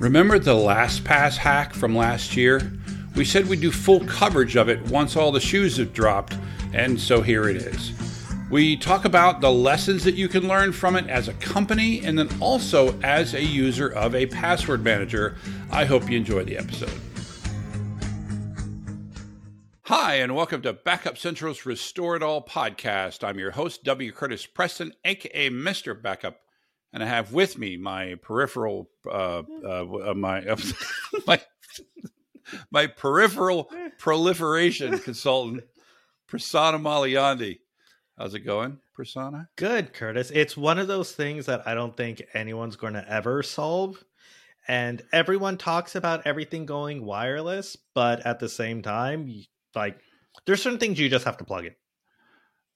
Remember the LastPass hack from last year? We said we'd do full coverage of it once all the shoes have dropped, and so here it is. We talk about the lessons that you can learn from it as a company and then also as a user of a password manager. I hope you enjoy the episode. Hi, and welcome to Backup Central's Restore It All podcast. I'm your host, W. Curtis Preston, aka Mr. Backup and I have with me my peripheral, uh, uh, my uh, my my peripheral proliferation consultant, Prasanna Malaiyandi. How's it going, Prasanna? Good, Curtis. It's one of those things that I don't think anyone's going to ever solve. And everyone talks about everything going wireless, but at the same time, like there's certain things you just have to plug in.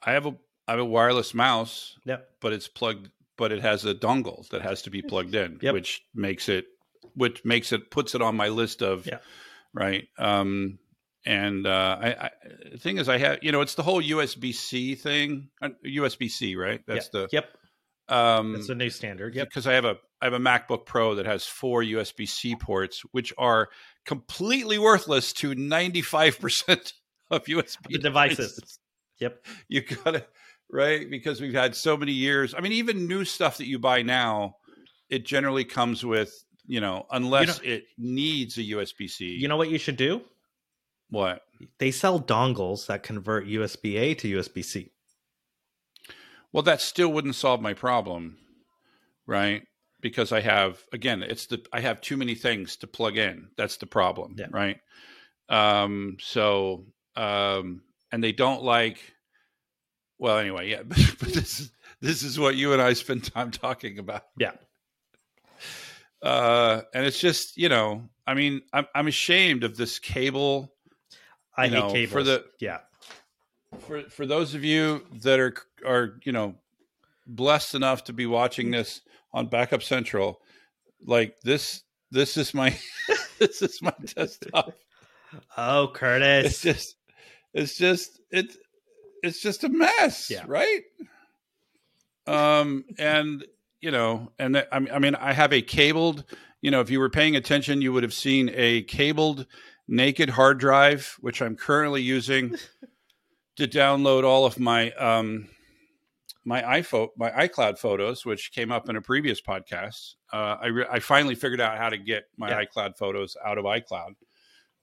I have a I have a wireless mouse. Yep. But it's plugged but it has a dongle that has to be plugged in, yep. which makes it which makes it puts it on my list of yeah. right. Um, and uh, I, I, the thing is, I have you know it's the whole USB C thing, uh, USB C, right? That's yeah. the yep. Um, That's the new standard. Yep. Because I have a I have a MacBook Pro that has four USB C ports, which are completely worthless to ninety five percent of USB the devices. devices. Yep. You gotta right? Because we've had so many years. I mean, even new stuff that you buy now, it generally comes with, you know, unless you know, it needs a USB C. You know what you should do? What? They sell dongles that convert USB A to USB C. Well, that still wouldn't solve my problem, right? Because I have again, it's the I have too many things to plug in. That's the problem, yeah. right? Um, so um, and they don't like well, anyway, yeah, but, but this is this is what you and I spend time talking about. Yeah. Uh, and it's just you know, I mean, I'm I'm ashamed of this cable. I hate know, cables. for the yeah. For for those of you that are are you know blessed enough to be watching this on Backup Central, like this this is my this is my desktop. Oh, Curtis! It's just it's just it's it's just a mess, yeah. right? Um, and you know, and I mean, I have a cabled. You know, if you were paying attention, you would have seen a cabled naked hard drive, which I'm currently using to download all of my um, my iPhone, my iCloud photos, which came up in a previous podcast. Uh, I re- I finally figured out how to get my yeah. iCloud photos out of iCloud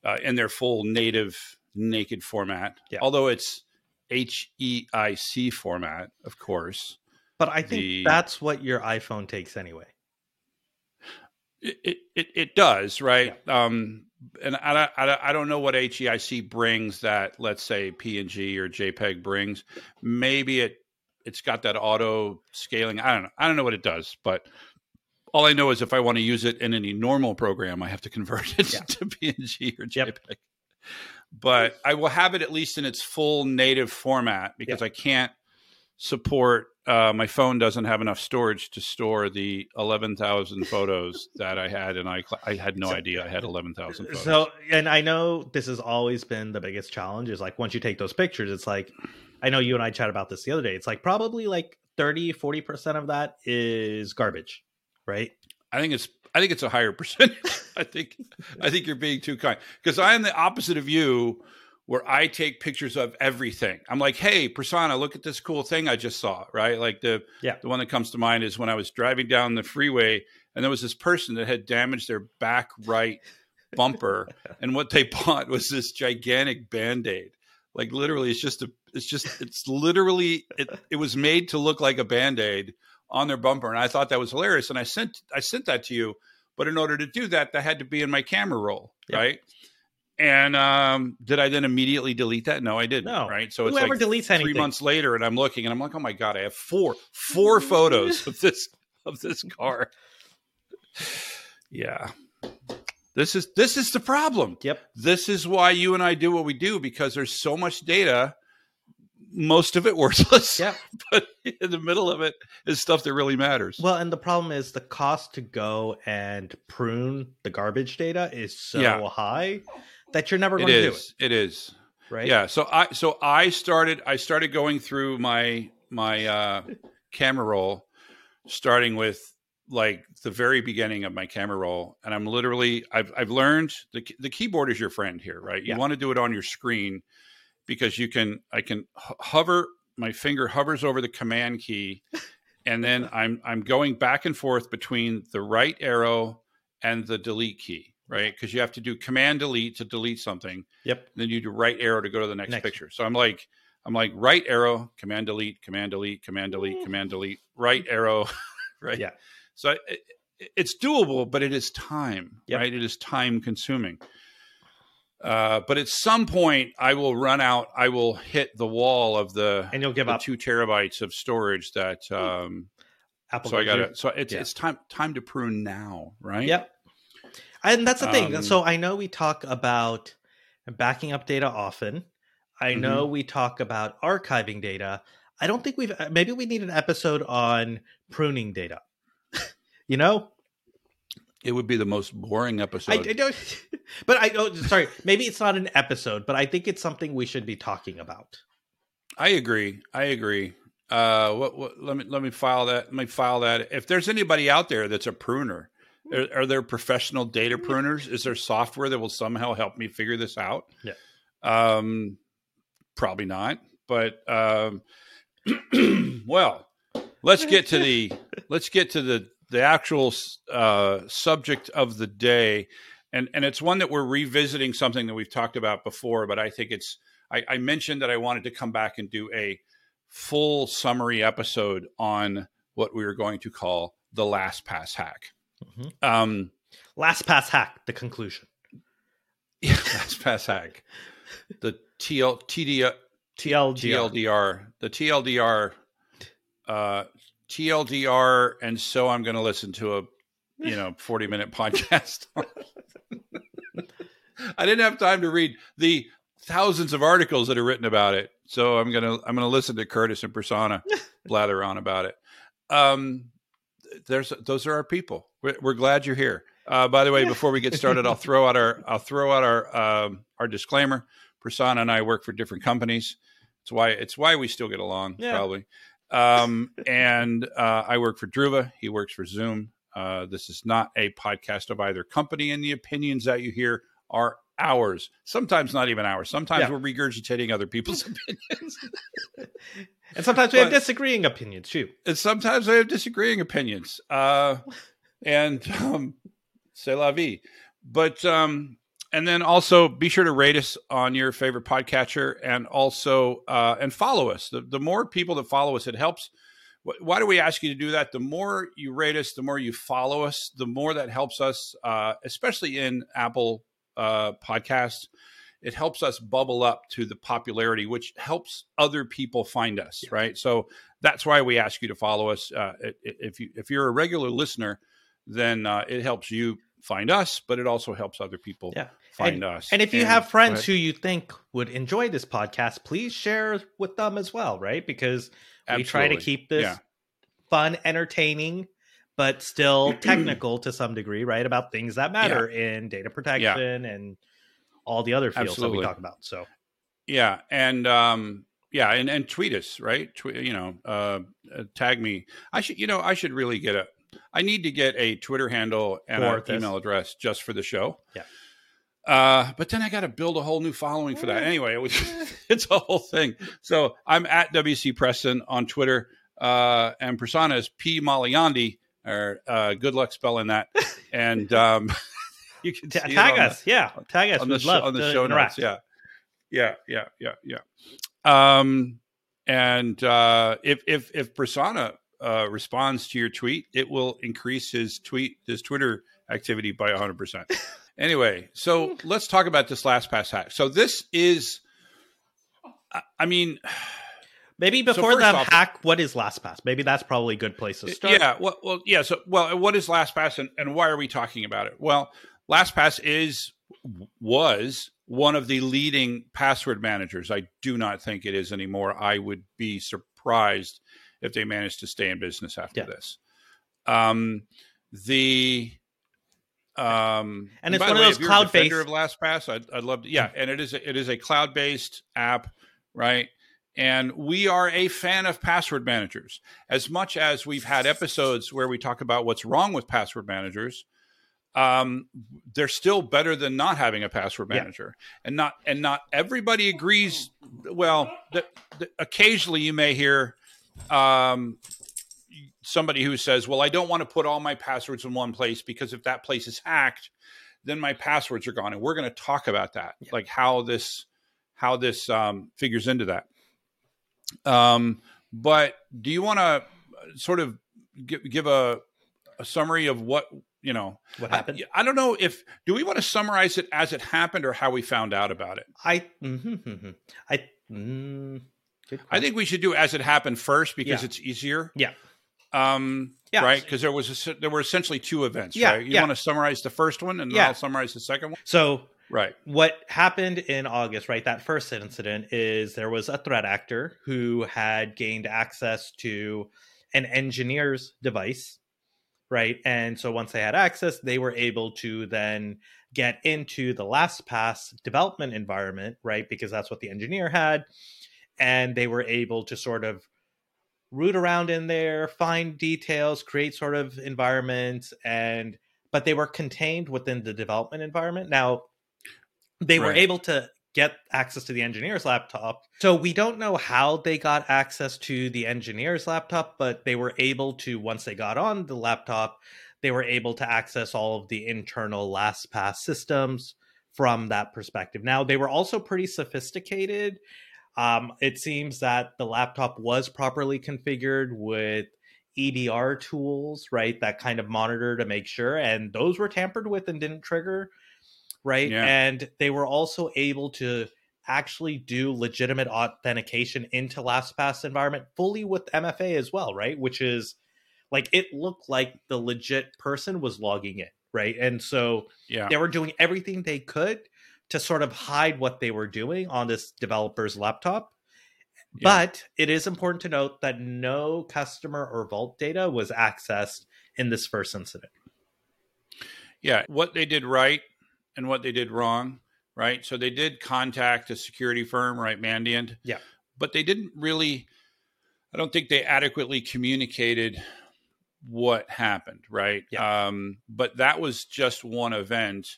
uh, in their full native naked format. Yeah. Although it's HEIC format, of course. But I think the, that's what your iPhone takes anyway. It it, it does, right? Yeah. Um, and I, I, I don't know what HEIC brings that let's say PNG or JPEG brings. Maybe it it's got that auto scaling. I don't know. I don't know what it does, but all I know is if I want to use it in any normal program, I have to convert it yeah. to PNG or JPEG. Yep but I will have it at least in its full native format because I can't support. Uh, my phone doesn't have enough storage to store the eleven thousand photos that I had, and I I had no so, idea I had eleven thousand. So, and I know this has always been the biggest challenge. Is like once you take those pictures, it's like I know you and I chat about this the other day. It's like probably like 30, 40 percent of that is garbage, right? I think it's I think it's a higher percentage. I think I think you're being too kind because I am the opposite of you, where I take pictures of everything. I'm like, hey, Prasanna, look at this cool thing I just saw. Right, like the yeah. the one that comes to mind is when I was driving down the freeway and there was this person that had damaged their back right bumper, and what they bought was this gigantic band aid. Like literally, it's just a, it's just, it's literally, it, it was made to look like a band aid on their bumper, and I thought that was hilarious. And I sent I sent that to you, but in order to do that, that had to be in my camera roll, yep. right? And um, did I then immediately delete that? No, I didn't. No. Right. So Whoever it's like deletes three anything. months later, and I'm looking, and I'm like, oh my god, I have four four photos of this of this car. Yeah. This is this is the problem. Yep. This is why you and I do what we do because there's so much data most of it worthless. Yeah. but in the middle of it is stuff that really matters. Well, and the problem is the cost to go and prune the garbage data is so yeah. high that you're never going to do it. It is. Right. Yeah. So I so I started I started going through my my uh camera roll starting with like the very beginning of my camera roll, and I'm literally I've I've learned the the keyboard is your friend here, right? You Yeah. want to do it on your screen because you can I can hover my finger hovers over the command key, and then I'm I'm going back and forth between the right arrow and the delete key, right? Because you have to do command delete to delete something Yep. then you do right arrow to go to the next, Next. picture. So I'm like, I'm like right arrow, command delete, command delete, command delete, mm. command delete, right arrow, right. Yeah. So it, it- it's doable, but it is time, Yep. right? It is time consuming. Uh, but at some point, I will run out. I will hit the wall of the, And you'll give up. two terabytes of storage. That um, Apple so I got it. So it's Yeah. it's time time to prune now, right? Yep. And that's the thing. Um, so I know we talk about backing up data often. I Mm-hmm. know we talk about archiving data. I don't think we've maybe we need an episode on pruning data. you know? It would be the most boring I, episode. I don't but I oh sorry, maybe it's not an episode, but I think it's something we should be talking about. I agree. I agree. Uh, what, what, let me let me file that. Let me file that. If there's anybody out there that's a pruner, are, are there professional data pruners? Is there software that will somehow help me figure this out? Yeah. Um, probably not. But um, well, let's get to the let's get to the the actual uh, subject of the day, and and it's one that we're revisiting something that we've talked about before, but I think it's I, I mentioned that I wanted to come back and do a full summary episode on what we ware going to call the LastPass hack. Mhm. Um, LastPass hack, the conclusion. yeah, LastPass hack. The TL, TD, TLDR. TLDR, the TLDR, uh, TLDR, and so I'm going to listen to a, you know, 40 minute podcast. I didn't have time to read the thousands of articles that are written about it, so I'm gonna I'm gonna listen to Curtis and Prasanna blather on about it. Um, there's those are our people. We're, we're glad you're here. Uh, by the way, before we get started, I'll throw out our I'll throw out our um, our disclaimer. Prasanna and I work for different companies. It's why it's why we still get along, Yeah. probably. Um, and uh, I work for Druva. He works for Zoom. Uh, this is not a podcast of either company, and the opinions that you hear are ours. Sometimes not even ours. Sometimes Yeah. we're regurgitating other people's opinions, And sometimes we have disagreeing opinions too. and sometimes I have disagreeing opinions. Uh, and um, c'est la vie. But um, and then also be sure to rate us on your favorite podcatcher, and also uh, and follow us. The the more people that follow us, it helps. Why do we ask you to do that? The more you rate us, the more you follow us, the more that helps us, uh, especially in Apple uh, podcasts. It helps us bubble up to the popularity, which helps other people find us, right? So that's why we ask you to follow us. Uh, if you if you're a regular listener, then uh, it helps you find us, but it also helps other people Yeah. Find us. And if you And- have friends who you think would enjoy this podcast, please share with them as well, right? Because we try to keep this Yeah. fun, entertaining, but still technical to some degree, right? About things that matter in data protection and all the other fields that we talk about. So Yeah, and um, yeah, and and tweet us, right? Tw- you know, uh, uh, tag me. I should, you know, I should really get a. I need to get a Twitter handle and an email address just for the show. Yeah. Uh, but then I got to build a whole new following for that. Anyway, it was, it's a whole thing. So I'm at WC Preston on Twitter, uh, and Prasanna is P Malaiyandi. Or uh, good luck spelling that. And um, you can Ta- see it tag on the- us, yeah, tag us. on the sh- on the show interact. notes. Yeah, yeah, yeah, yeah, yeah. Um, and uh, if if if Prasanna uh, responds to your tweet, it will increase his tweet his Twitter activity by hundred percent. Anyway, so let's talk about this LastPass hack. So this is, I, I mean, Maybe before first that off- hack, what is LastPass? Maybe that's probably a good place to start. Yeah, well, well, yeah. So, well, what is LastPass, and, and why are we talking about it? Well, LastPass is was one of the leading password managers. I do not think it is anymore. I would be surprised if they managed to stay in business after Yeah. this. Um, the um, And it's the one of those if you're a defender cloud-based- of LastPass, I'd, I'd love to. Yeah, and it is a, it is a cloud based app, right? And we are a fan of password managers. As much as we've had episodes where we talk about what's wrong with password managers, um, they're still better than not having a password manager. Yeah. And not and not everybody agrees. Well, the, the, occasionally you may hear um, somebody who says, "Well, I don't want to put all my passwords in one place because if that place is hacked, then my passwords are gone." And we're going to talk about that, yeah. like how this how this um, figures into that. Um, but do you want to sort of give, give a, a summary of what you know what happened? I, I, don't know if do we want to summarize it as it happened or how we found out about it. I mm-hmm, mm-hmm. I mm, I think we should do as it happened first because yeah. it's easier. Yeah. Um, yeah. Right, because there was a, there were essentially two events. Yeah, right? You yeah. want to summarize the first one, and yeah. I'll summarize the second one. So Right. What happened in August, right? That first incident is there was a threat actor who had gained access to an engineer's device, right? And so once they had access, they were able to then get into the LastPass development environment, right? Because that's what the engineer had. And they were able to sort of root around in there, find details, create sort of environments, and but they were contained within the development environment. Now, they right. were able to get access to the engineer's laptop. So we don't know how they got access to the engineer's laptop, but they were able to, once they got on the laptop, they were able to access all of the internal LastPass systems from that perspective. Now, they were also pretty sophisticated. Um, it seems that the laptop was properly configured with EDR tools, right? That kind of monitor to make sure, and those were tampered with and didn't trigger right? Yeah. And they were also able to actually do legitimate authentication into LastPass environment fully with MFA as well, right? Which is like it looked like the legit person was logging in, right? And so yeah. they were doing everything they could to sort of hide what they were doing on this developer's laptop. Yeah. But it is important to note that no customer or vault data was accessed in this first incident. Yeah, what they did right and what they did wrong, right? So they did contact a security firm, right, Mandiant. Yeah. But they didn't really I don't think they adequately communicated what happened, right? Yeah. Um, but that was just one event.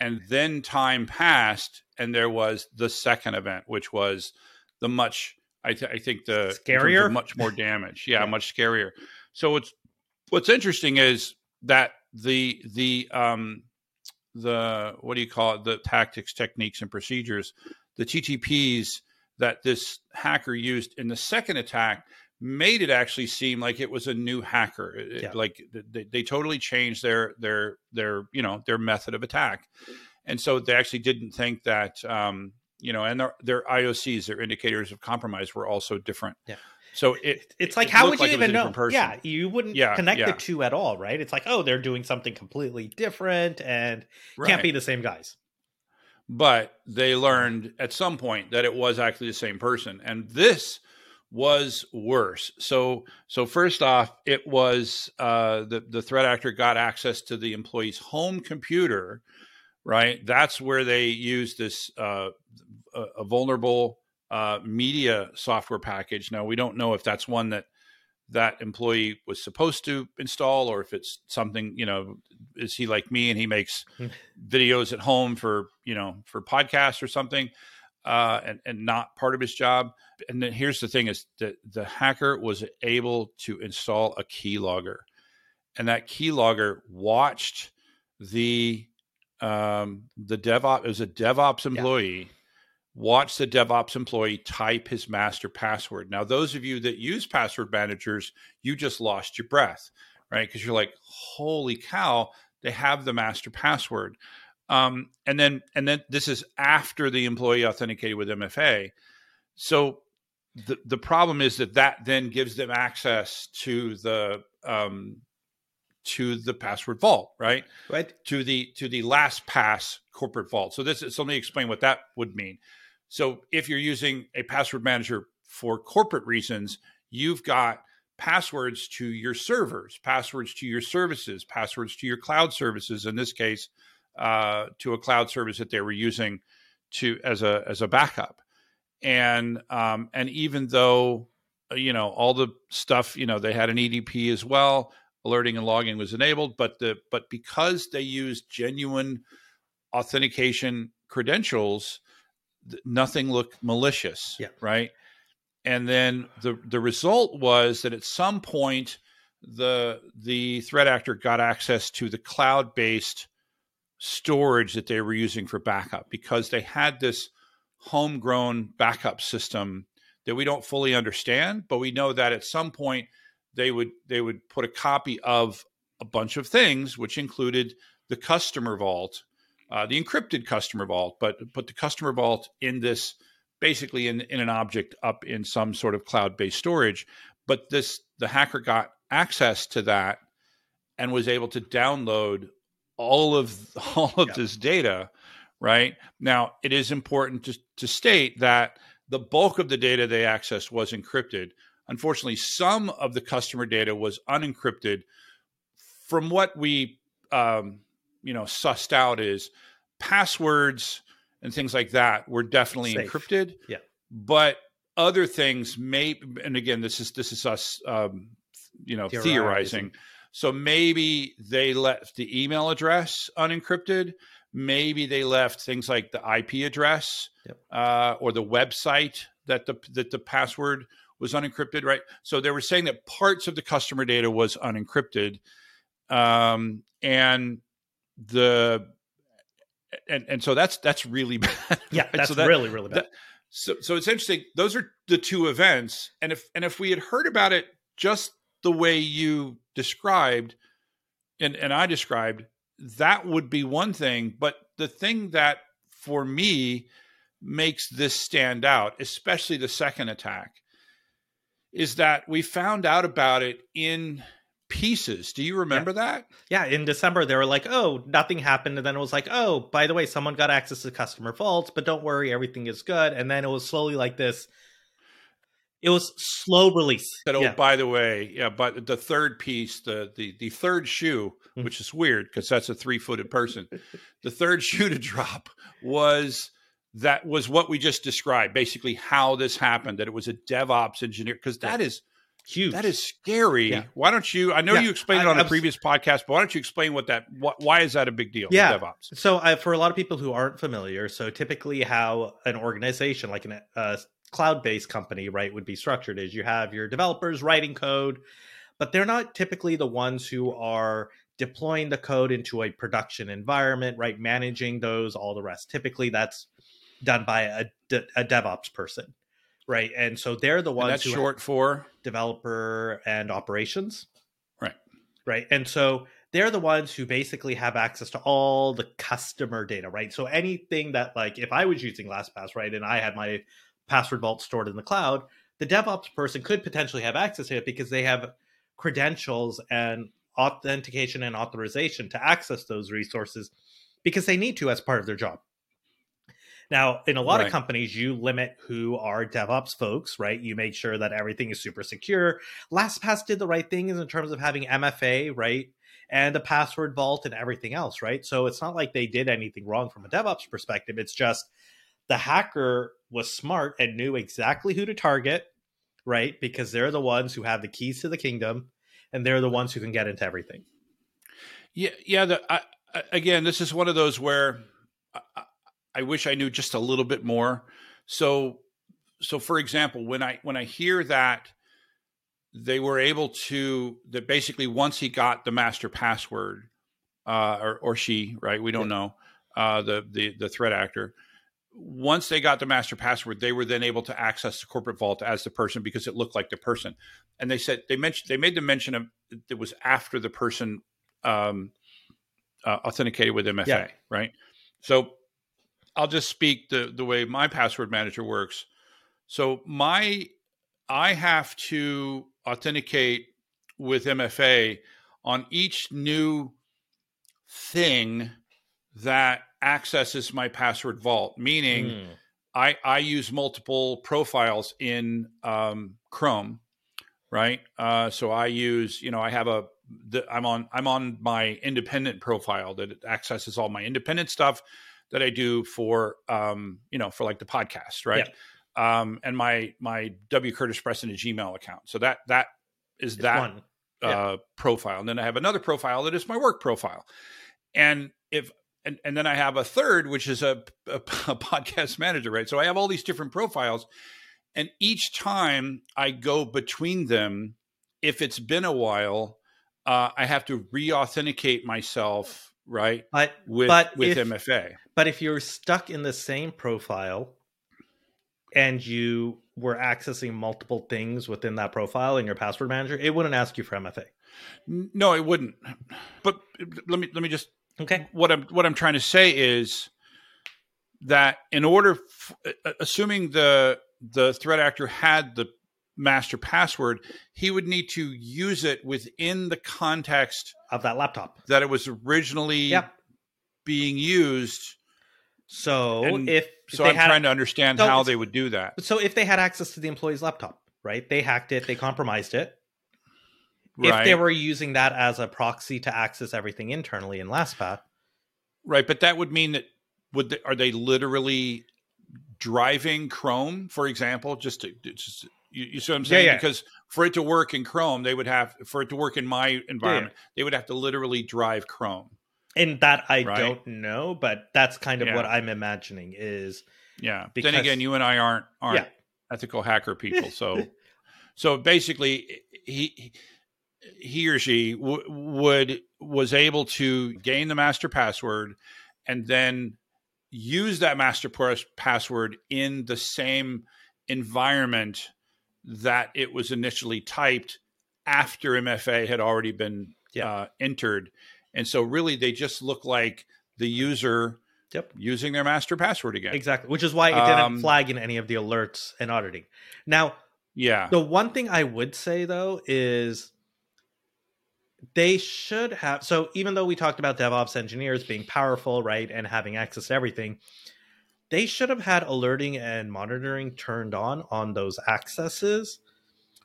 And then time passed, and there was the second event, which was the much, I, th- I think, the scarier, much more damage. Yeah, yeah, much scarier. So what's what's interesting is that the the um, the what do you call it the tactics techniques and procedures the ttps that this hacker used in the second attack made it actually seem like it was a new hacker yeah. like they, they totally changed their their their you know their method of attack and so they actually didn't think that um you know and their their iocs their indicators of compromise were also different yeah so it, it's like, it how would you like even know? Yeah, you wouldn't yeah, connect yeah. the two at all, right? It's like, oh, they're doing something completely different and right. can't be the same guys. But they learned at some point that it was actually the same person, and this was worse. So, so first off, it was uh, the the threat actor got access to the employee's home computer, right? That's where they used this uh, a, a vulnerable uh, media software package. Now we don't know if that's one that that employee was supposed to install or if it's something you know is he like me and he makes hmm. videos at home for you know for podcasts or something uh, and and not part of his job and then here's the thing is that the hacker was able to install a keylogger and that keylogger watched the um the devops it was a devops employee yeah watch the DevOps employee type his master password. Now, those of you that use password managers, you just lost your breath, right? Because you're like, holy cow, they have the master password. Um, and then, and then this is after the employee authenticated with MFA. So the the problem is that that then gives them access to the um, to the password vault, right? Right. To the to the LastPass corporate vault. So this is, so let me explain what that would mean. So if you're using a password manager for corporate reasons, you've got passwords to your servers, passwords to your services, passwords to your cloud services. In this case, uh, to a cloud service that they were using to as a as a backup. and um, and even though uh, you know all the stuff you know they had an EDP as well, alerting and logging was enabled, but the but because they used genuine authentication credentials, nothing looked malicious. Yeah. Right. And then the the result was that at some point the the threat actor got access to the cloud based storage that they were using for backup because they had this homegrown backup system that we don't fully understand, but we know that at some point they would they would put a copy of a bunch of things, which included the customer vault, uh, the encrypted customer vault, but put the customer vault in this basically in, in an object up in some sort of cloud based storage. But this the hacker got access to that and was able to download all of all of yeah. this data right now it is important to, to state that the bulk of the data they accessed was encrypted unfortunately some of the customer data was unencrypted from what we um, you know sussed out is passwords and things like that were definitely Safe. encrypted yeah but other things may and again this is this is us um, you know theorizing. theorizing. So maybe they left the email address unencrypted. Maybe they left things like the IP address yep. uh, or the website that the that the password was unencrypted. Right. So they were saying that parts of the customer data was unencrypted, um, and the and and so that's that's really bad. Yeah, right? that's so that, really really bad. That, so so it's interesting. Those are the two events, and if and if we had heard about it just the way you described and, and I described, that would be one thing. But the thing that for me makes this stand out, especially the second attack, is that we found out about it in pieces. Do you remember yeah. that? Yeah, in December they were like, "Oh, nothing happened," and then it was like, "Oh, by the way, someone got access to customer vaults, but don't worry, everything is good." And then it was slowly like this it was slow release. That, oh, yeah. by the way, yeah, but the third piece, the the the third shoe, mm-hmm. which is weird because that's a three footed person. the third shoe to drop was that was what we just described. Basically, how this happened. That it was a DevOps engineer because that is huge. That is scary. Yeah. Why don't you? I know yeah. you explained it on I, a previous podcast, but why don't you explain what that? What, why is that a big deal? Yeah. DevOps. So uh, for a lot of people who aren't familiar, so typically how an organization like an uh, cloud-based company, right, would be structured is you have your developers writing code, but they're not typically the ones who are deploying the code into a production environment, right, managing those, all the rest. Typically, that's done by a, a DevOps person, right? And so they're the ones. And that's short for developer and operations, right? Right, and so they're the ones who basically have access to all the customer data, right? So anything that, like, if I was using LastPass, right, and I had my password vault stored in the cloud, the DevOps person could potentially have access to it because they have credentials and authentication and authorization to access those resources because they need to as part of their job. Now, in a lot right. of companies, you limit who are DevOps folks, right? You make sure that everything is super secure. LastPass did the right thing in terms of having MFA, right? And a password vault and everything else, right? So it's not like they did anything wrong from a DevOps perspective. It's just the hacker was smart and knew exactly who to target, right? Because they're the ones who have the keys to the kingdom and they're the ones who can get into everything. Yeah, yeah. The, I, again, this is one of those where I, I wish I knew just a little bit more. So, so for example, when I when I hear that they were able to that basically once he got the master password, uh, or or she, right? We don't know uh, the the the threat actor once they got the master password, they were then able to access the corporate vault as the person because it looked like the person. And they said they mentioned they made the mention of it was after the person um, uh, authenticated with MFA, yeah. right? So I'll just speak the the way my password manager works. So my I have to authenticate with MFA on each new thing that accesses my password vault, meaning mm. I, I use multiple profiles in um, Chrome, right? Uh, so I use, you know, I have a, the, I'm on, I'm on my independent profile that accesses all my independent stuff that I do for, um, you know, for like the podcast, right? Yeah. um, and my my W Curtis Press Preston at Gmail account. So that that is that one. uh, Yeah. profile, and then I have another profile that is my work profile, and if and, and then I have a third, which is a, a, a podcast manager, right? So I have all these different profiles, and each time I go between them, if it's been a while, uh, I have to re-authenticate myself, right, But with But with if- MFA. but if you're stuck in the same profile and you were accessing multiple things within that profile in your password manager, it wouldn't ask you for MFA. No, it wouldn't. But let me let me just Okay. what I'm what I'm trying to say is that in order, f- uh, assuming the the threat actor had the master password, he would need to use it within the context Of that laptop. that it was originally Yeah. being used. So And if So I'm had, trying to understand So how they would do that. so if they had access to the employee's laptop, right? They hacked it, they compromised it. Right, If they were using that as a proxy to access everything internally in LastPass, right, but that would mean that would they, are they literally driving Chrome, for example, just to just you, you see what I'm saying? yeah. Because for it to work in Chrome, they would have for it to work in my environment, they would have to literally drive Chrome. and that I Right. don't know, but that's kind of Yeah. what I'm imagining is Yeah. Because- then again, you and I aren't aren't Yeah. ethical hacker people, so so basically he he or she w- would was able to gain the master password and then use that master pas- password in the same environment that it was initially typed after MFA had already been Yeah. uh, entered. And so really they just look like the user Yep. using their master password again. exactly, which is why it didn't Um, flag in any of the alerts and auditing. Now, Yeah. The one thing I would say though is they should have so even though we talked about DevOps engineers being powerful, right, and having access to everything, they should have had alerting and monitoring turned on on those accesses,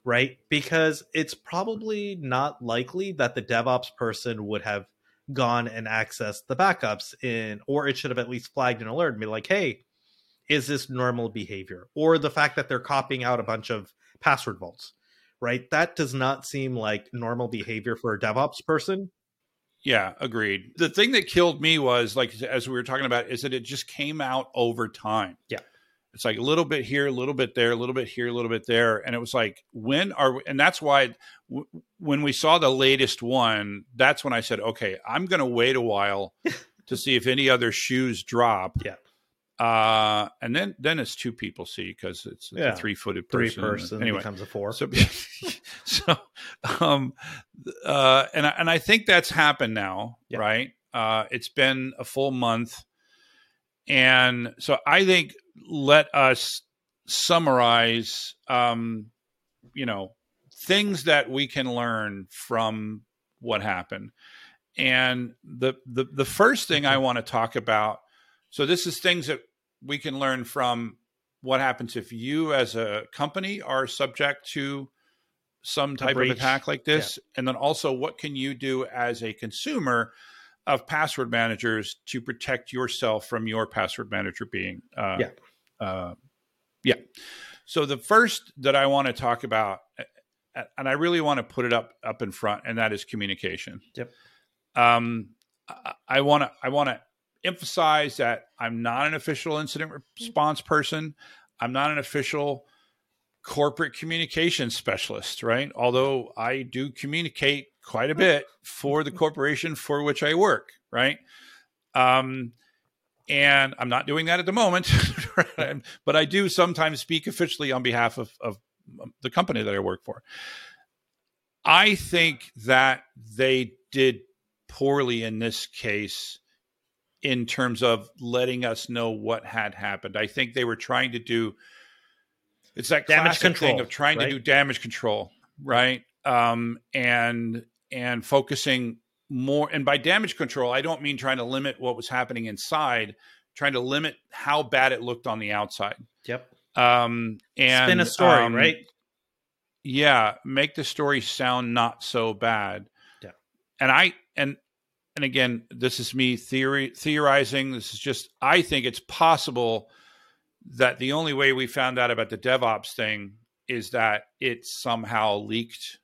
right? Because it's probably not likely that the DevOps person would have gone and accessed the backups in or it should have at least flagged an alert and be like, "Hey, is this normal behavior?" Or the fact that they're copying out a bunch of password vaults, right? That does not seem like normal behavior for a DevOps person. Yeah, agreed. The thing that killed me was like as we were talking about is that it just came out over time. Yeah. It's like a little bit here, a little bit there, a little bit here, a little bit there, and it was like when are we, and that's why w- when we saw the latest one, that's when I said, okay, I'm going to wait a while to see if any other shoes drop. Yeah. Uh, and then then it's two people see because it's, it's Yeah. a three footed Three person. person Anyway, becomes a four. so, so, um, uh, and I, and I think that's happened now, Yeah. right? Uh, it's been a full month, and so I think let us summarize, um, you know, things that we can learn from what happened. And the the the first thing I want to talk about. So this is things that we can learn from what happens if you as a company are subject to some type of attack like this. And then also what can you do as a consumer of password managers to protect yourself from your password manager being uh, Yeah. uh, yeah. So the first that i want to talk about and i really want to put it up up in front and that is communication. Yep. um i want to i want to emphasize that I'm not an official incident response person. I'm not an official corporate communication specialist, right? Although I do communicate quite a bit for the corporation for which I work, right? Um, and I'm not doing that at the moment, but I do sometimes speak officially on behalf of, of the company that I work for. I think that they did poorly in this case in terms of letting us know what had happened. I think they were trying to do it's that Damage classic control, thing of trying right? to do damage control, right? Um, and and focusing more. And by damage control, I don't mean trying to limit what was happening inside, trying to limit how bad it looked on the outside. Yep. Um, and Spin a story, um, right? yeah make the story sound not so bad Yeah. and i and and again this is me theory theorizing this is just i think it's possible that the only way we found out about the DevOps thing is that it somehow leaked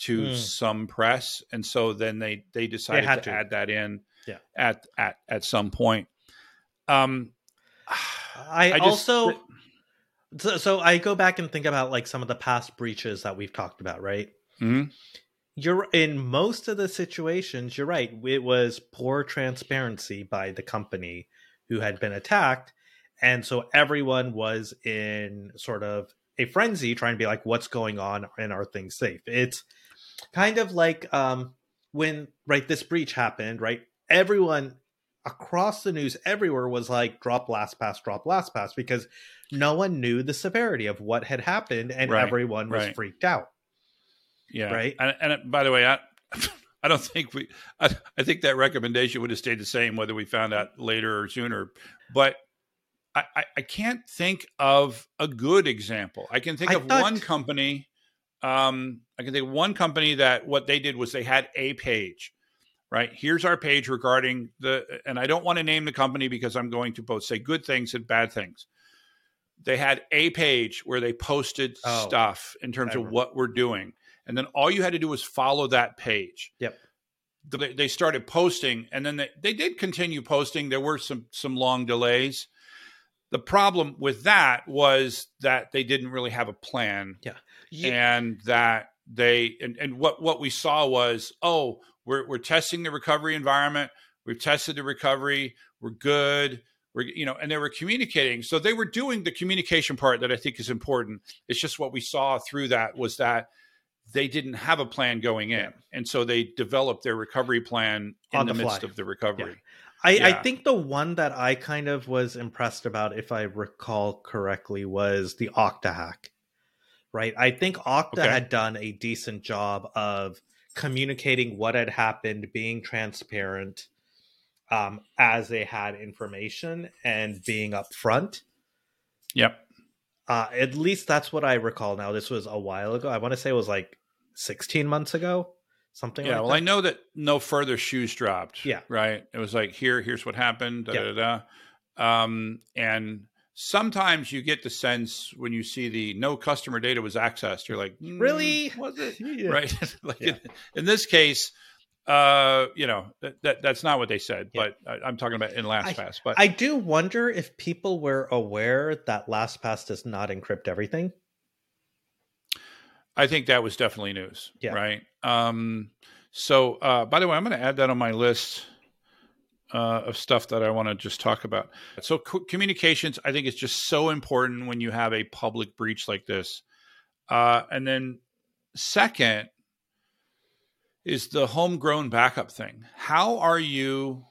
to mm. some press, and so then they they decided they to, to, add that in yeah. at at at some point. Um, I, I just, also so, so, I go back and think about like some of the past breaches that we've talked about, right? Mm-hmm. You're in most of the situations. You're right. It was poor transparency by the company who had been attacked, and so everyone was in sort of a frenzy trying to be like, "What's going on? And are things safe?" It's kind of like um, when right this breach happened. Right, everyone across the news everywhere was like drop LastPass, drop LastPass because no one knew the severity of what had happened and right, everyone was right. freaked out. Yeah. Right. And, and by the way, I I don't think we I, I, think that recommendation would have stayed the same whether we found out later or sooner. But I, I, I can't think of a good example. I can think of thought... one company. Um, I can think of one company that what they did was they had a page right? Here's our page regarding the, and I don't want to name the company because I'm going to both say good things and bad things. They had a page where they posted oh, stuff in terms of what we're doing. And then all you had to do was follow that page. Yep. They, they started posting and then they, they did continue posting. There were some some long delays. The problem with that was that they didn't really have a plan. Yeah. yeah. And that they and, and what what we saw was, oh, we're we're testing the recovery environment. We've tested the recovery. We're good. We're you know, and they were communicating. So they were doing the communication part that I think is important. It's just what we saw through that was that they didn't have a plan going in, and so they developed their recovery plan in On the, the midst of the recovery. Yeah. I, yeah. I, think the one that I kind of was impressed about, if I recall correctly, was the Okta hack. Right, I think Okta okay. had done a decent job of communicating what had happened, being transparent um, as they had information, and being upfront. Yep. Uh, at least that's what I recall. Now this was a while ago. I want to say it was like 16 months ago, something. Yeah. Like well, that. I know that no further shoes dropped. Yeah. Right. It was like here, here's what happened. Da, yeah. da, da. Um, and sometimes you get the sense when you see the no customer data was accessed you're like mm, really was it yeah. right like yeah. in, in, this case uh you know that, that that's not what they said but I, am talking about in lastpass but i do wonder if people were aware that lastpass does not encrypt everything i think that was definitely news yeah. right um so uh by the way i'm going to add that on my list uh, of stuff that I want to just talk about. So, co- communications, I think, is just so important when you have a public breach like this. Uh, and then, second, is the homegrown backup thing. How are you?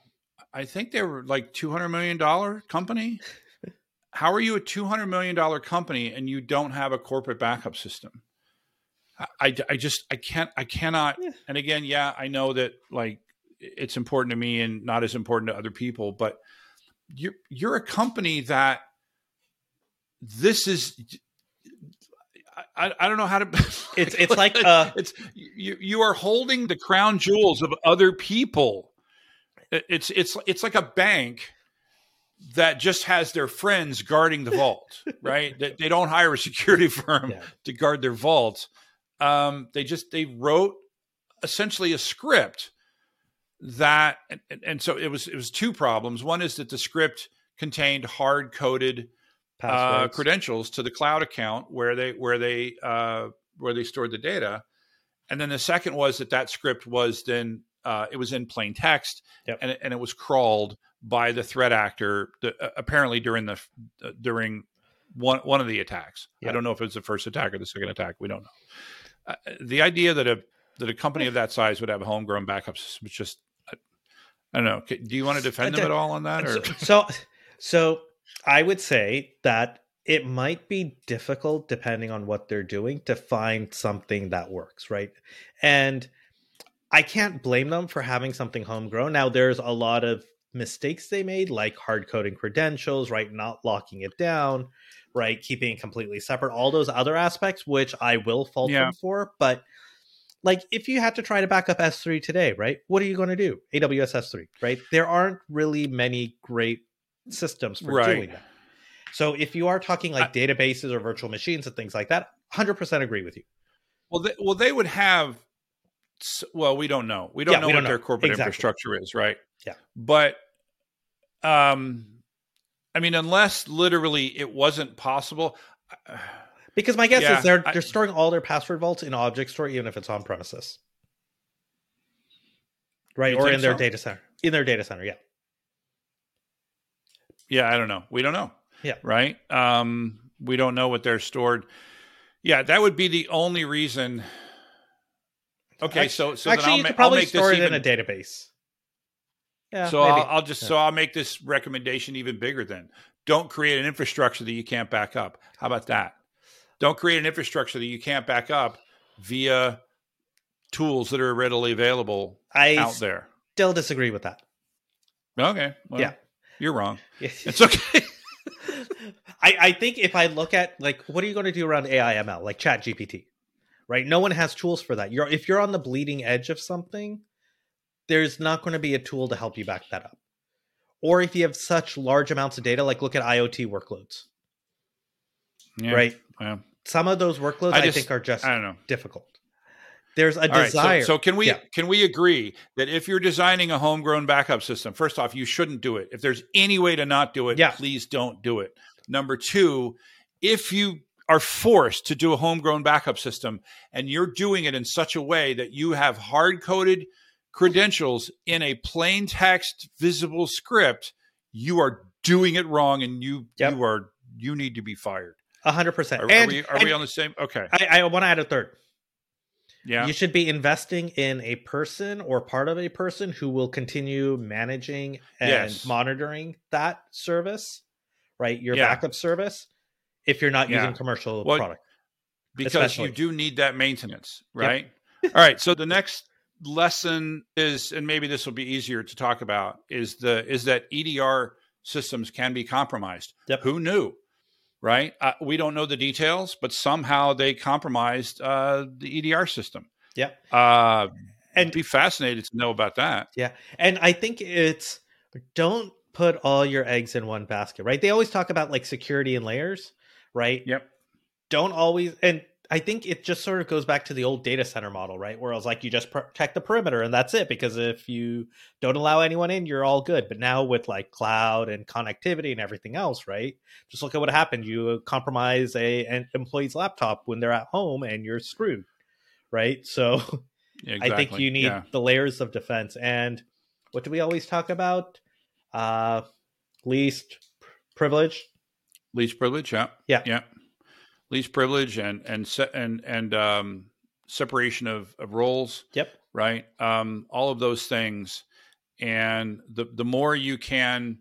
I think they were like two hundred million dollar company. How are you a two hundred million dollar company and you don't have a corporate backup system? I, I just I can't I cannot. Yeah. And again, yeah, I know that like it's important to me and not as important to other people. But you're you're a company that this is. I, I don't know how to. It's it's like uh, it's you you are holding the crown jewels of other people. It's it's it's like a bank that just has their friends guarding the vault, right? That they don't hire a security firm yeah. to guard their vault. Um, they just they wrote essentially a script that and, and, so it was it was two problems. One is that the script contained hard coded uh, credentials to the cloud account where they where they uh, where they stored the data, and then the second was that that script was then uh, it was in plain text yep. and it, and it was crawled by the threat actor the, uh, apparently during the uh, during one one of the attacks. Yep. I don't know if it was the first attack or the second attack. We don't know. The idea that a that a company of that size would have homegrown backup system is just I don't know. Do you want to defend them at all on that? Or? So, so I would say that it might be difficult, depending on what they're doing, to find something that works, right? And I can't blame them for having something homegrown. Now, there's a lot of mistakes they made, like hard coding credentials, right? Not locking it down, right? Keeping it completely separate. All those other aspects, which I will fault yeah. them for, but like if you had to try to back up S3 today, right? What are you going to do? AWS S3, right? There aren't really many great systems for right. doing that. So if you are talking like I, databases or virtual machines and things like that, 100% agree with you. Well, they, well, they would have. Well, we don't know. We don't yeah, know we don't what know. their corporate exactly. infrastructure is, right? Yeah. But, um, I mean, unless literally it wasn't possible. Because my guess yeah, is they're I, they're storing all their password vaults in object store, even if it's on premises, right? Or in their so? data center. In their data center, yeah. Yeah, I don't know. We don't know. Yeah. Right. Um, we don't know what they're stored. Yeah, that would be the only reason. Okay, so so actually, you ma- could probably store it even... in a database. Yeah. So I'll, I'll, just yeah. so I'll make this recommendation even bigger. Then don't create an infrastructure that you can't back up. How about that? Don't create an infrastructure that you can't back up via tools that are readily available I out there. Still disagree with that. Okay. Well, yeah. You're wrong. It's okay. I, I think if I look at like what are you going to do around AI ML, like Chat GPT, right? No one has tools for that. You're if you're on the bleeding edge of something, there's not going to be a tool to help you back that up. Or if you have such large amounts of data, like look at IoT workloads. Yeah, right? Yeah. Some of those workloads I, just, I think are just I don't know. difficult. There's a All desire. Right, so, so, can we yeah. can we agree that if you're designing a homegrown backup system, first off, you shouldn't do it. If there's any way to not do it, yeah. please don't do it. Number two, if you are forced to do a homegrown backup system and you're doing it in such a way that you have hard coded credentials in a plain text visible script, you are doing it wrong and you yep. you are you need to be fired. A hundred percent. Are, we, are we on the same? Okay. I, I want to add a third. Yeah. You should be investing in a person or part of a person who will continue managing and yes. monitoring that service, right? Your yeah. backup service if you're not yeah. using commercial well, product. Because especially. you do need that maintenance, right? Yep. All right. So the next lesson is and maybe this will be easier to talk about is the is that EDR systems can be compromised. Yep. Who knew? right? Uh, we don't know the details, but somehow they compromised uh, the EDR system. Yeah. Uh, and be fascinated to know about that. Yeah. And I think it's don't put all your eggs in one basket, right? They always talk about like security and layers, right? Yep. Don't always, and I think it just sort of goes back to the old data center model, right? Where I was like, you just protect the perimeter and that's it. Because if you don't allow anyone in, you're all good. But now with like cloud and connectivity and everything else, right? Just look at what happened. You compromise a an employee's laptop when they're at home, and you're screwed, right? So yeah, exactly. I think you need yeah. the layers of defense. And what do we always talk about? Uh, least privilege. Least privilege. Yeah. Yeah. Yeah least privilege and and se- and and um, separation of, of roles. Yep. Right. Um, all of those things, and the the more you can,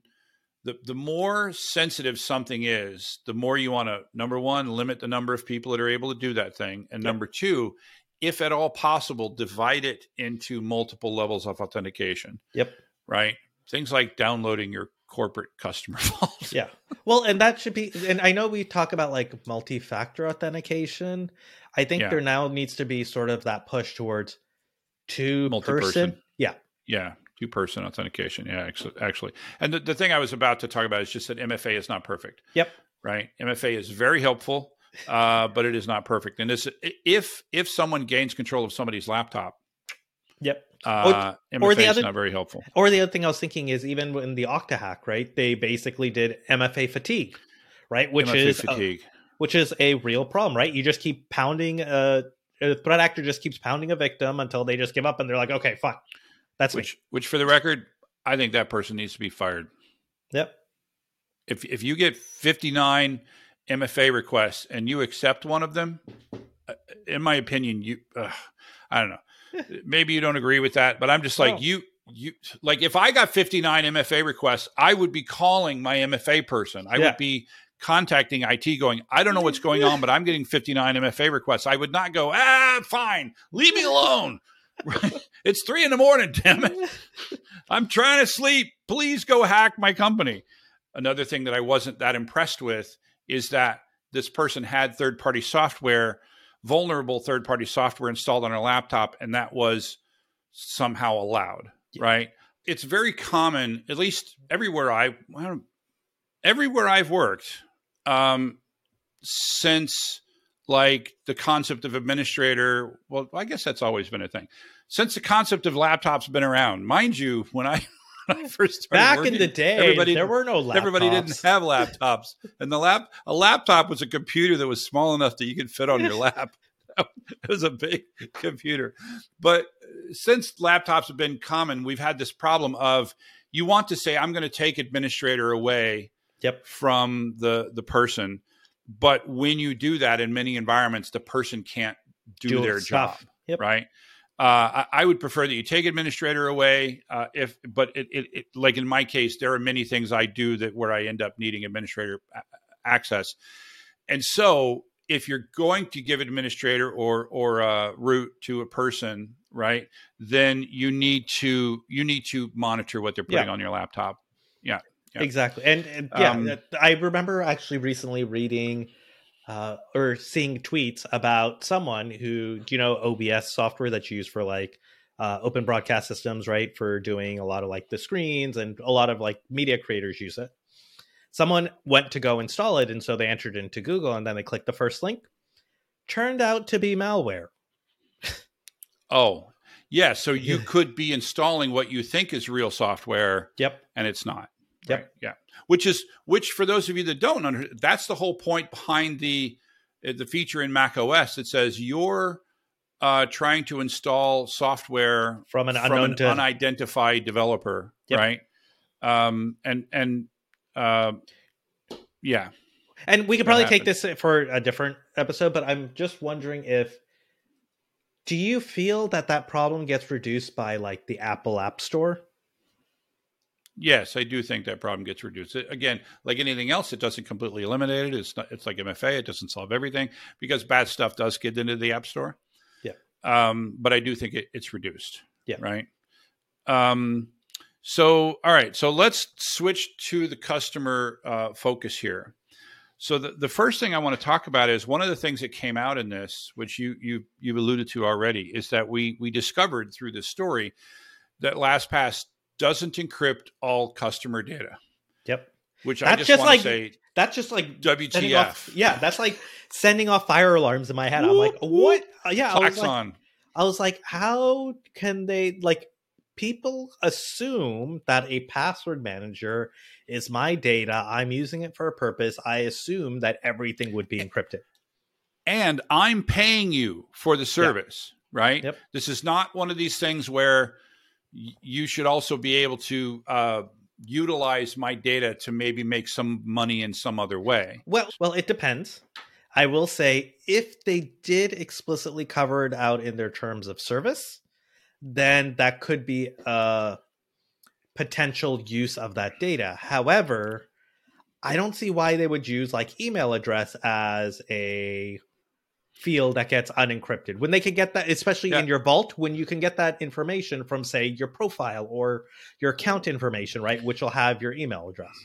the the more sensitive something is, the more you want to number one limit the number of people that are able to do that thing, and yep. number two, if at all possible, divide it into multiple levels of authentication. Yep. Right. Things like downloading your corporate customer vault. yeah. Well, and that should be and I know we talk about like multi-factor authentication. I think yeah. there now needs to be sort of that push towards two person. Yeah. Yeah. Two person authentication. Yeah, actually, actually. And the, the thing I was about to talk about is just that MFA is not perfect. Yep. Right. MFA is very helpful, uh, but it is not perfect. And this, if if someone gains control of somebody's laptop, Yep. Uh, or, or the other, not very helpful. Or the other thing I was thinking is even in the Okta hack, right? They basically did MFA fatigue, right? Which MFA is fatigue. A, which is a real problem, right? You just keep pounding a, a, threat actor just keeps pounding a victim until they just give up and they're like, okay, fine, that's which. Me. Which, for the record, I think that person needs to be fired. Yep. If if you get fifty nine MFA requests and you accept one of them, uh, in my opinion, you, uh, I don't know maybe you don't agree with that, but I'm just like no. you you like if I got 59 MFA requests, I would be calling my MFA person. I yeah. would be contacting IT going, I don't know what's going on, but I'm getting 59 MFA requests. I would not go, ah, fine, leave me alone. it's three in the morning, damn it. I'm trying to sleep. Please go hack my company. Another thing that I wasn't that impressed with is that this person had third party software vulnerable third party software installed on our laptop and that was somehow allowed, yeah. right? It's very common, at least everywhere I, everywhere I've worked, um, since like the concept of administrator. Well, I guess that's always been a thing since the concept of laptops been around. Mind you, when I when I oh. first started back working, in the day, everybody there were no laptops. Everybody didn't have laptops, and the lap a laptop was a computer that was small enough that you could fit on your lap. it was a big computer, but uh, since laptops have been common, we've had this problem of you want to say I'm going to take administrator away yep. from the the person, but when you do that in many environments, the person can't do, Do their stuff. job, Yep. right? Uh, I, I would prefer that you take administrator away. Uh, if, but it, it, it, like in my case, there are many things I do that where I end up needing administrator a- access, and so if you're going to give administrator or or uh, root to a person, right, then you need to you need to monitor what they're putting Yeah. on your laptop. Yeah. Yeah. Exactly. And, and yeah, Um, I remember actually recently reading uh, or seeing tweets about someone who, do you know, OBS software that's used for like uh, open broadcast systems, right? For doing a lot of like the screens and a lot of like media creators use it. Someone went to go install it. And so they entered into Google and then they clicked the first link. Turned out to be malware. Oh, yeah. So you could be installing what you think is real software, Yep. and it's not. Yep. Right? Yeah. Which is which for those of you that don't under that's the whole point behind the uh, the feature in Mac OS that says you're uh, trying to install software From an from unknown an to unidentified developer, Yep. right? Um, and and uh, yeah, And we could probably take this for a different episode, but I'm just wondering if do you feel that that problem gets reduced by like the Apple App Store? Yes, I do think that problem gets reduced. Again, like anything else, it doesn't completely eliminate it. It's not. It's like MFA. It doesn't solve everything because bad stuff does get into the App Store. Yeah. Um, but I do think it, it's reduced. Yeah. Right. Um, so all right. So let's switch to the customer uh, focus here. So the, the first thing I want to talk about is one of the things that came out in this, which you you you've alluded to already, is that we we discovered through this story that LastPass doesn't encrypt all customer data. Yep. Which I just, just want like- to say, That's just like WTF? off, yeah, that's like sending off fire alarms in my head. I'm like, what? Uh, Yeah, I was like. I was like, how can they like people assume that a password manager is my data, I'm using it for a purpose. I assume that everything would be encrypted. and I'm paying you for the service, right? Yep. This is not one of these things where you should also be able to uh, utilize my data to maybe make some money in some other way. Well, well, it depends. I will say if they did explicitly cover it out in their terms of service, then that could be a potential use of that data. However, I don't see why they would use like email address as a field that gets unencrypted when they can get that especially Yeah. in your vault when you can get that information from say your profile or your account information right which will have your email address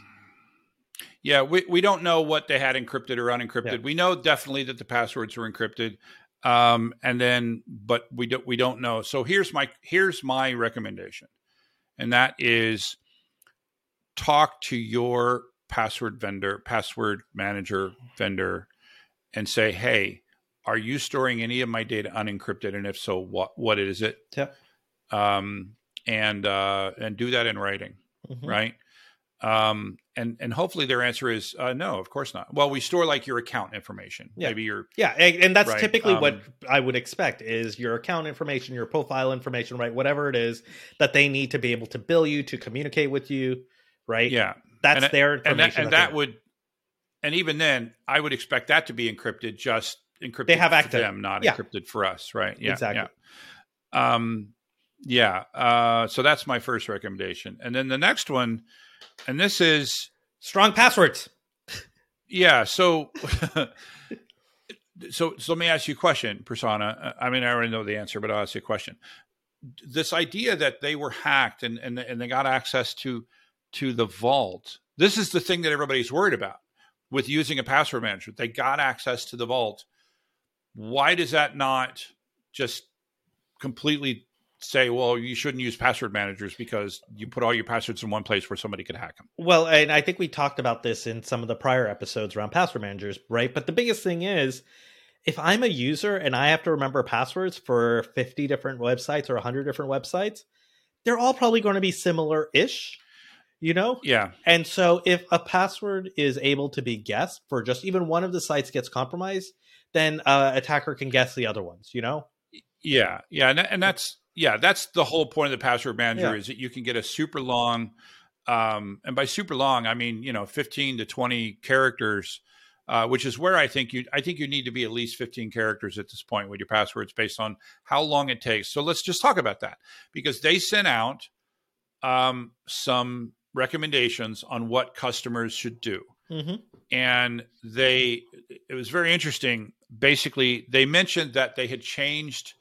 Yeah, we, we don't know what they had encrypted or unencrypted. Yeah. We know definitely that the passwords were encrypted, um, and then but we don't we don't know. So here's my here's my recommendation, and that is talk to your password vendor, password manager vendor, and say, hey, are you storing any of my data unencrypted? And if so, what what is it? Yep. Um, and uh, and do that in writing Mhm. right? Um, and and hopefully their answer is uh, no, of course not. Well, we store like your account information, Yeah. maybe your Yeah, and, and that's Right, typically what um, I would expect is your account information, your profile information, right? Whatever it is that they need to be able to bill you to communicate with you, right? yeah, that's and- their and information. that, and they- that would, and even then, I would expect that to be encrypted, just encrypted. They have for active. them, not Yeah. encrypted for us, right? Yeah, Exactly. Yeah. Um, yeah. Uh, so that's my first recommendation, and then the next one, and this is strong passwords. Yeah. So, so, so let me ask you a question, Prasanna. I mean, I already know the answer, but I'll ask you a question. This idea that they were hacked and and, and they got access to to the vault. This is the thing that everybody's worried about with using a password manager. They got access to the vault. Why does that not just completely say, well, you shouldn't use password managers because you put all your passwords in one place where somebody could hack them. Well, and I think we talked about this in some of the prior episodes around password managers, right? But the biggest thing is if I'm a user and I have to remember passwords for 50 different websites or 100 different websites, they're all probably going to be similar ish, you know? Yeah. And so if a password is able to be guessed for just even one of the sites gets compromised, then uh, attacker can guess the other ones, you know? Yeah. Yeah. And, and that's, yeah, that's the whole point of the password manager Yeah. is that you can get a super long, um, and by super long, I mean, you know, 15 to 20 characters, uh, which is where I think you, I think you need to be at least 15 characters at this point with your passwords based on how long it takes. So let's just talk about that because they sent out, um, some recommendations on what customers should do Mm-hmm. and they it was very interesting basically they mentioned that they had changed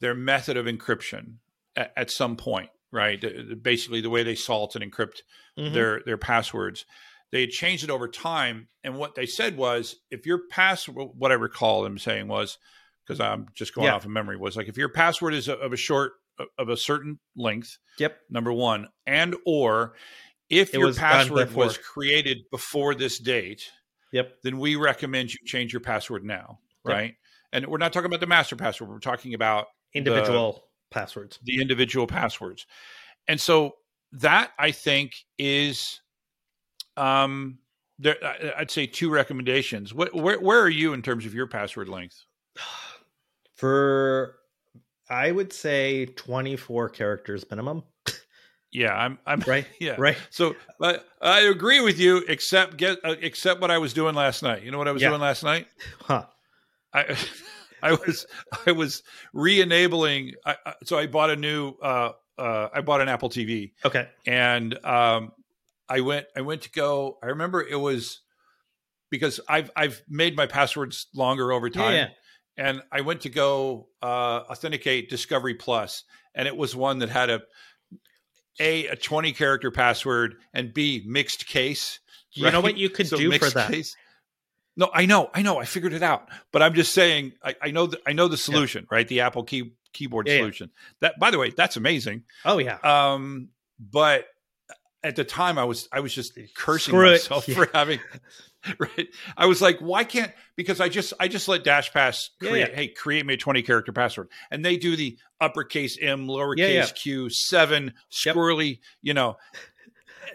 their method of encryption at, at some point right basically the way they salt and encrypt Mm-hmm. their their passwords they had changed it over time and what they said was if your password what i recall them saying was because i'm just going Yeah. off of memory was like if your password is of a short of a certain length Yep. number one and or if It your password was created before this date Yep. then we recommend you change your password now, Yep. right? And we're not talking about the master password. We're talking about Individual passwords. the individual passwords. And so that I think is, um, there. I'd say two recommendations. What, where, where are you in terms of your password length? For I would say 24 characters minimum, Yeah, I'm. I'm right? Yeah. Right. So, but I agree with you, except get uh, except what I was doing last night. You know what I was Yeah. doing last night? Huh. I I was I was re-enabling. I, I- so I bought a new. Uh, uh, I bought an Apple TV, Okay. and um, I went. I went to go. I remember it was because I've I've made my passwords longer over time, yeah. and I went to go uh, authenticate Discovery Plus, and it was one that had a a a twenty character password and b mixed case. You know what you could So do for that? case- no, I know, I know, I figured it out. But I'm just saying, I, I know, the, I know the solution, right? The Apple key keyboard Yeah, yeah. solution. That, by the way, that's amazing. Oh yeah. Um, but at the time, I was, I was just cursing Screw myself Yeah. for having. Right, I was like, why can't? Because I just, I just let DashPass Yeah, create. yeah. Hey, create me a 20 character password, and they do the uppercase M, lowercase Yeah, yeah. Q, seven, Yep. You know,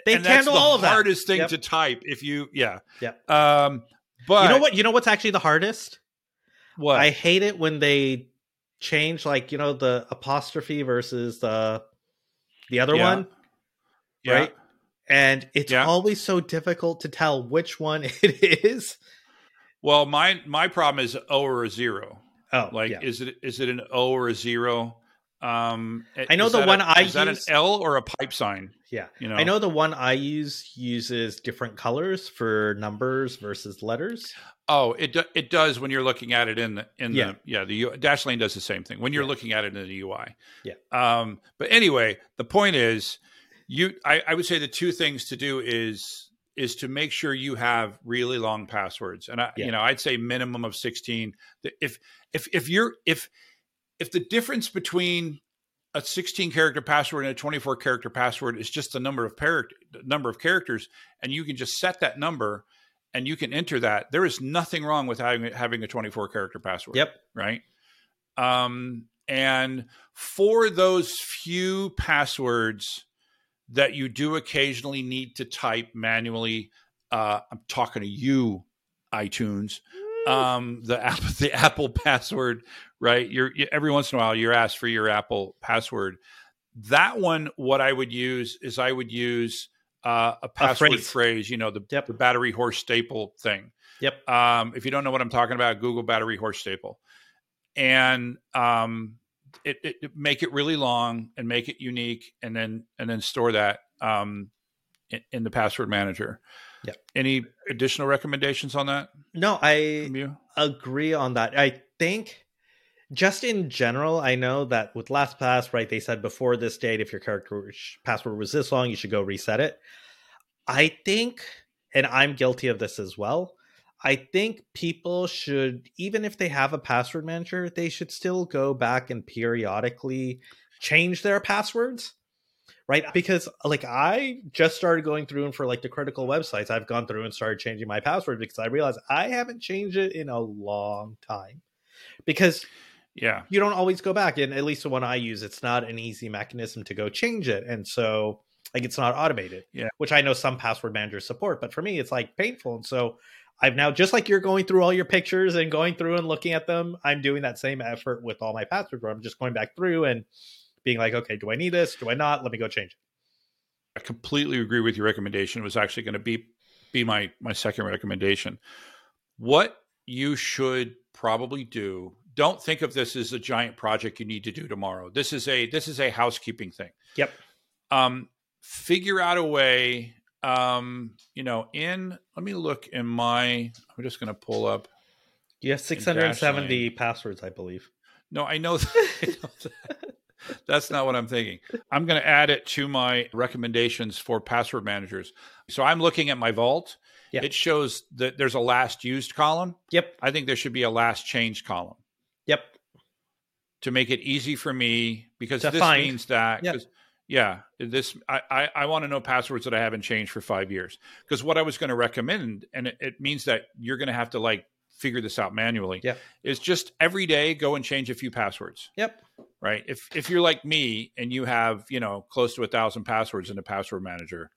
They and handle all of that. hardest thing Yep. to type. If you, yeah, yeah. Um, but you know what? You know what's actually the hardest? What? I hate it when they change like, you know, the apostrophe versus the the other Yeah. one, Yeah. right? And it's Yeah. always so difficult to tell which one it is. Well, my my problem is O or a zero. Oh, Like, is it is it an O or a zero? Um, I know the one a- I is that an use- L or a pipe sign? yeah. You know, I know the one I use uses different colors for numbers versus letters. Oh, it do, it does when you're looking at it in the in Yeah. the yeah the U, Dashlane does the same thing when you're Yeah. looking at it in the UI. Yeah. Um, but anyway, the point is, you I, I would say the two things to do is is to make sure you have really long passwords, and I Yeah. you know I'd say minimum of sixteen. If if if you're if if the difference between a 16 character password and a 24 character password is just the number of character number of characters and you can just set that number and you can enter that there is nothing wrong with having having a 24 character password Yep. right um and for those few passwords that you do occasionally need to type manually uh i'm talking to you itunes um the app the apple password right you're you, every once in a while you're asked for your apple password that one what i would use is i would use uh, a password phrase. phrase. you know the, Yep. the battery horse staple thing Yep. um, if you don't know what i'm talking about google battery horse staple and um, it, it, it- make it really long and make it unique and then and then store that um, in, in the password manager Yep. any additional recommendations on that No, I agree on that. I think just in general, I know that with LastPass, right, they said before this date, if your character password was this long, you should go reset it. I think, and I'm guilty of this as well. I think people should, even if they have a password manager, they should still go back and periodically change their passwords right? Because like i just started going through and for like the critical websites i've gone through and started changing my password because i realized i haven't changed it in a long time. Because yeah. you don't always go back and at least the one i use it's not an easy mechanism to go change it and so like it's not automated yeah. which i know some password managers support but for me it's like painful and so i've now just like you're going through all your pictures and going through and looking at them i'm doing that same effort with all my passwords where i'm just going back through and being like okay do i need this do i not let me go change it I completely agree with your recommendation. It was actually going to be be my my second recommendation. What you should probably do. Don't think of this as a giant project you need to do tomorrow. This is a this is a housekeeping thing. Yep. Um, figure out a way. Um, you know, in let me look in my. I'm just going to pull up. you have 670 passwords i believe No, I know, that, I know that. That's not what I'm thinking. I'm going to add it to my recommendations for password managers. So I'm looking at my vault. Yeah. It shows that there's a last used column. yep I think there should be a last changed column yep to make it easy for me because To this find. means that Yeah. 'cause- yeah this I, I, I want to know passwords that I haven't changed for five years because what I was going to recommend and it, it means that you're going to have to like figure this out manually Yeah. is just every day go and change a few passwords. Yep. Right? If if you're like me and you have you know close to a thousand passwords in a password manager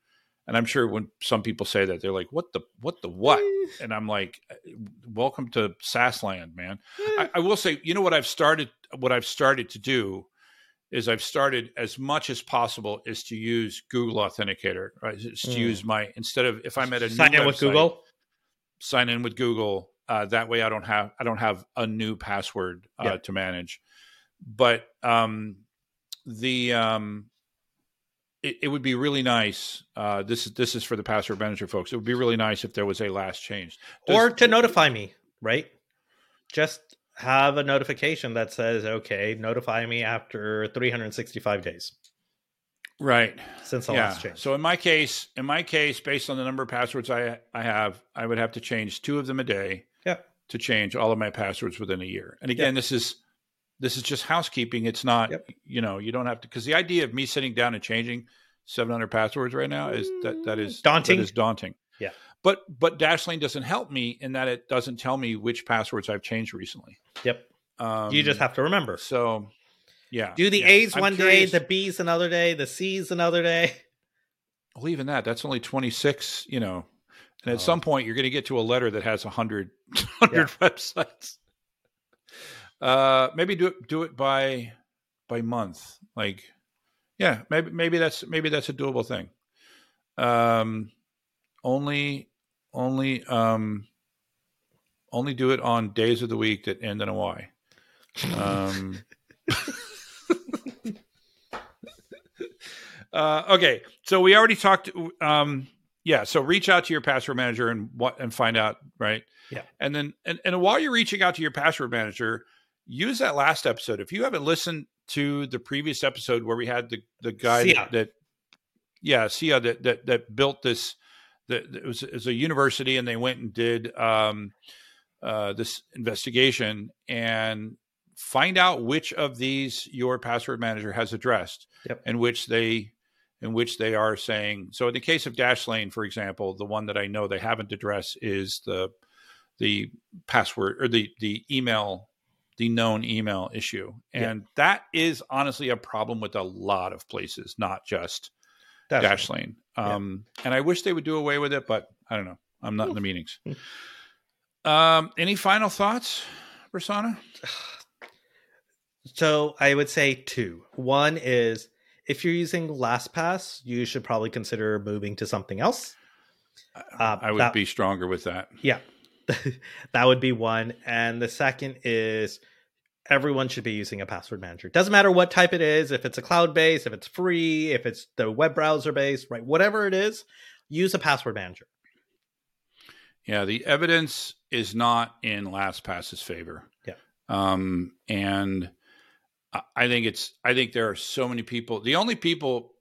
and i'm sure when some people say that they're like what the what the what? And i'm like welcome to SaaS land man. I, I will say you know what i've started what i've started to do is i've started as much as possible is to use google authenticator right? Is to Mm. use my instead of if i'm at a new sign in with google? sign in with google uh, that way i don't have i don't have a new password uh, Yeah. to manage. But um the um it, it would be really nice uh this is this is for the password manager folks it would be really nice if there was a last change. Does- or to notify me right? Just have a notification that says okay notify me after 365 days. Right. Since the yeah. last change. So in my case in my case based on the number of passwords i i have i would have to change two of them a day. To change all of my passwords within a year and again this is this is just housekeeping it's not Yep. you know you don't have to because the idea of me sitting down and changing 700 passwords right now is that that is Daunting. that is daunting Yeah. but but dashlane doesn't help me in that it doesn't tell me which passwords i've changed recently yep um, you just have to remember so yeah do the yeah. a's I'm one curious- day the b's another day the c's another day well even that that's only 26 you know and at Oh. some point you're going to get to a letter that has 100 100 websites uh maybe do it do it by by month like yeah maybe maybe that's maybe that's a doable thing um only only um only do it on days of the week that end in a y um uh, okay, so we already talked. Um, yeah, so reach out to your password manager and what and find out, right? Yeah. and then and, and while you're reaching out to your password manager, use that last episode. If you haven't listened to the previous episode where we had the the guy that, that yeah, Sia that that that built this. That it was, it was a university, and they went and did um, uh, this investigation and find out which of these your password manager has addressed Yep. and which they in which they are saying so in the case of dashlane for example the one that i know they haven't addressed is the the password or the the email the known email issue Yeah. and that is honestly a problem with a lot of places not just Definitely. dashlane um and i wish they would do away with it but i don't know i'm not in the meetings um any final thoughts Prasanna? So I would say two. One is if you're using LastPass, you should probably consider moving to something else. Uh, i would that- be stronger with that Yeah, that would be one. And the second is everyone should be using a password manager. Doesn't matter what type it is, if it's a cloud based, if it's free, if it's the web browser based, right? Whatever it is, use a password manager. Yeah, the evidence is not in LastPass's favor. Yeah. Um, and I- think it's I think there are so many people. The only people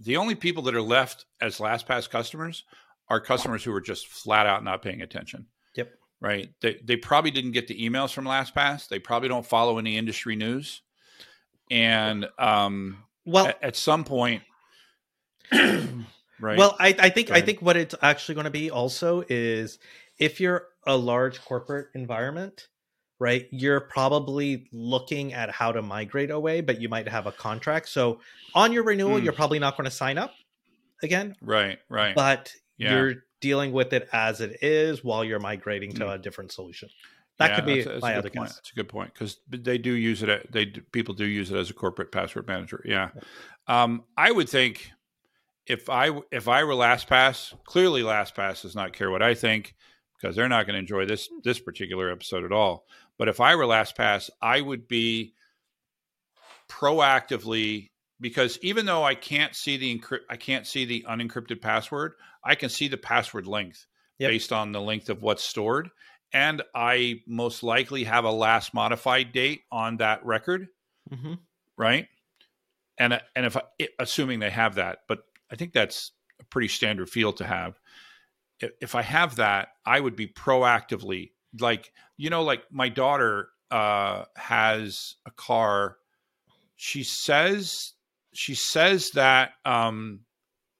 the only people that are left as LastPass customers are customers who are just flat out not paying attention. Yep. Right. They they probably didn't get the emails from LastPass. They probably don't follow any industry news. and um, well, at, at some point, right? Well, I, I think I think what it's actually going to be also is if you're a large corporate environment, right? You're probably looking at how to migrate away, but you might have a contract. So on your renewal, Mm. you're probably not going to sign up again, right, right. but Yeah. you're dealing with it as it is while you're migrating to Mm. a different solution. That Yeah, could be that's a- that's my good other point. guess. That's a good point because they do use it. At, they do, people do use it as a corporate password manager. Yeah, um, I would think if I if I were LastPass, clearly LastPass does not care what I think because they're not going to enjoy this this particular episode at all. But if I were LastPass, I would be proactively because even though I can't see the I can't see the unencrypted password, I can see the password length Yep. based on the length of what's stored, and I most likely have a last modified date on that record, hmm right? And and if I, assuming they have that, but I think that's a pretty standard field to have. If, I have that, I would be proactively like you know, like my daughter uh, has a car. She says she says that um,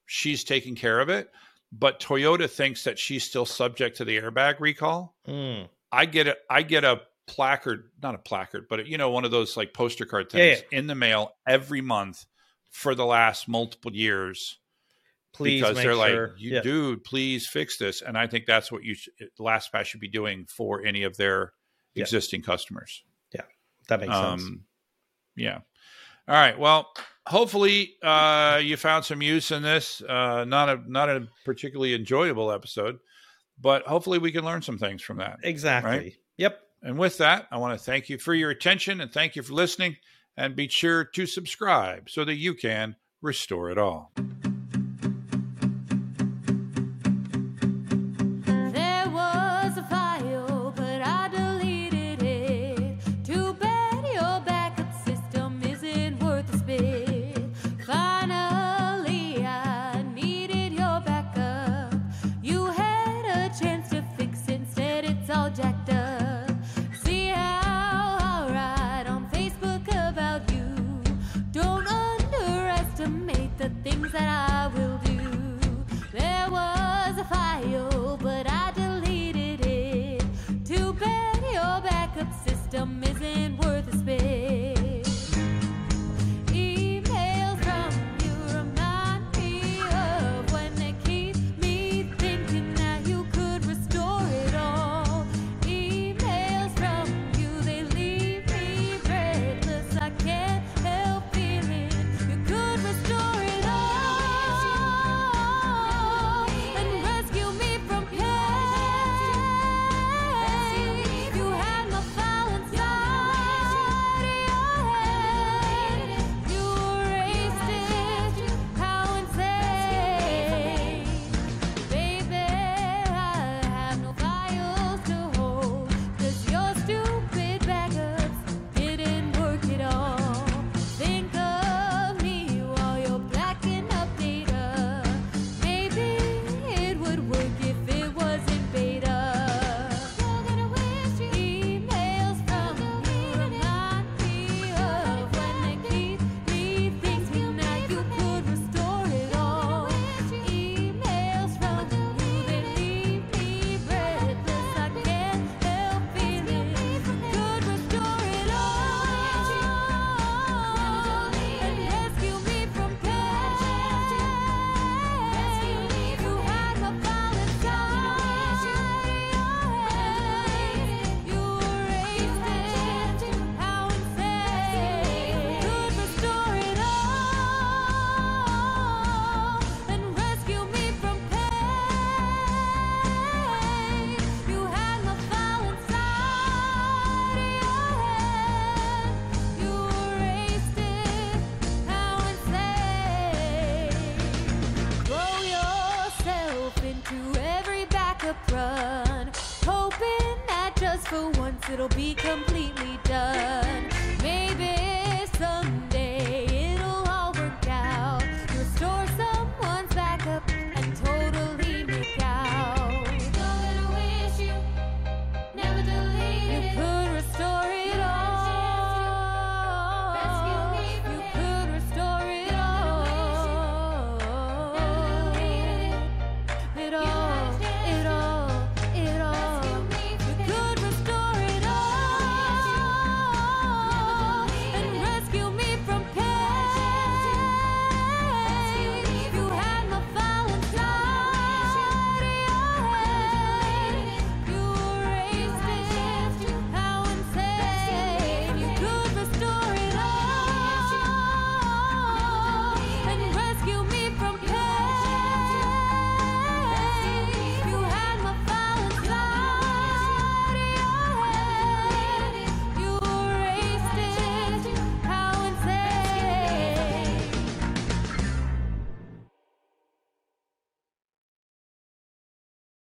she's taking care of it, but Toyota thinks that she's still subject to the airbag recall. Mm. I get a I get a placard, not a placard, but you know one of those like poster card Yeah, things in the mail every month for the last multiple years Please because they're sure. like, you, yeah. dude, please fix this. And I think that's what you sh- LastPass should be doing for any of their Yeah. existing customers. Yeah, that makes sense. Um, yeah. All right. Well, hopefully uh, you found some use in this. Uh, not a not a particularly enjoyable episode, but hopefully we can learn some things from that. Exactly. Yep. And with that, I want to thank you for your attention and thank you for listening. And be sure to subscribe so that you can restore it all.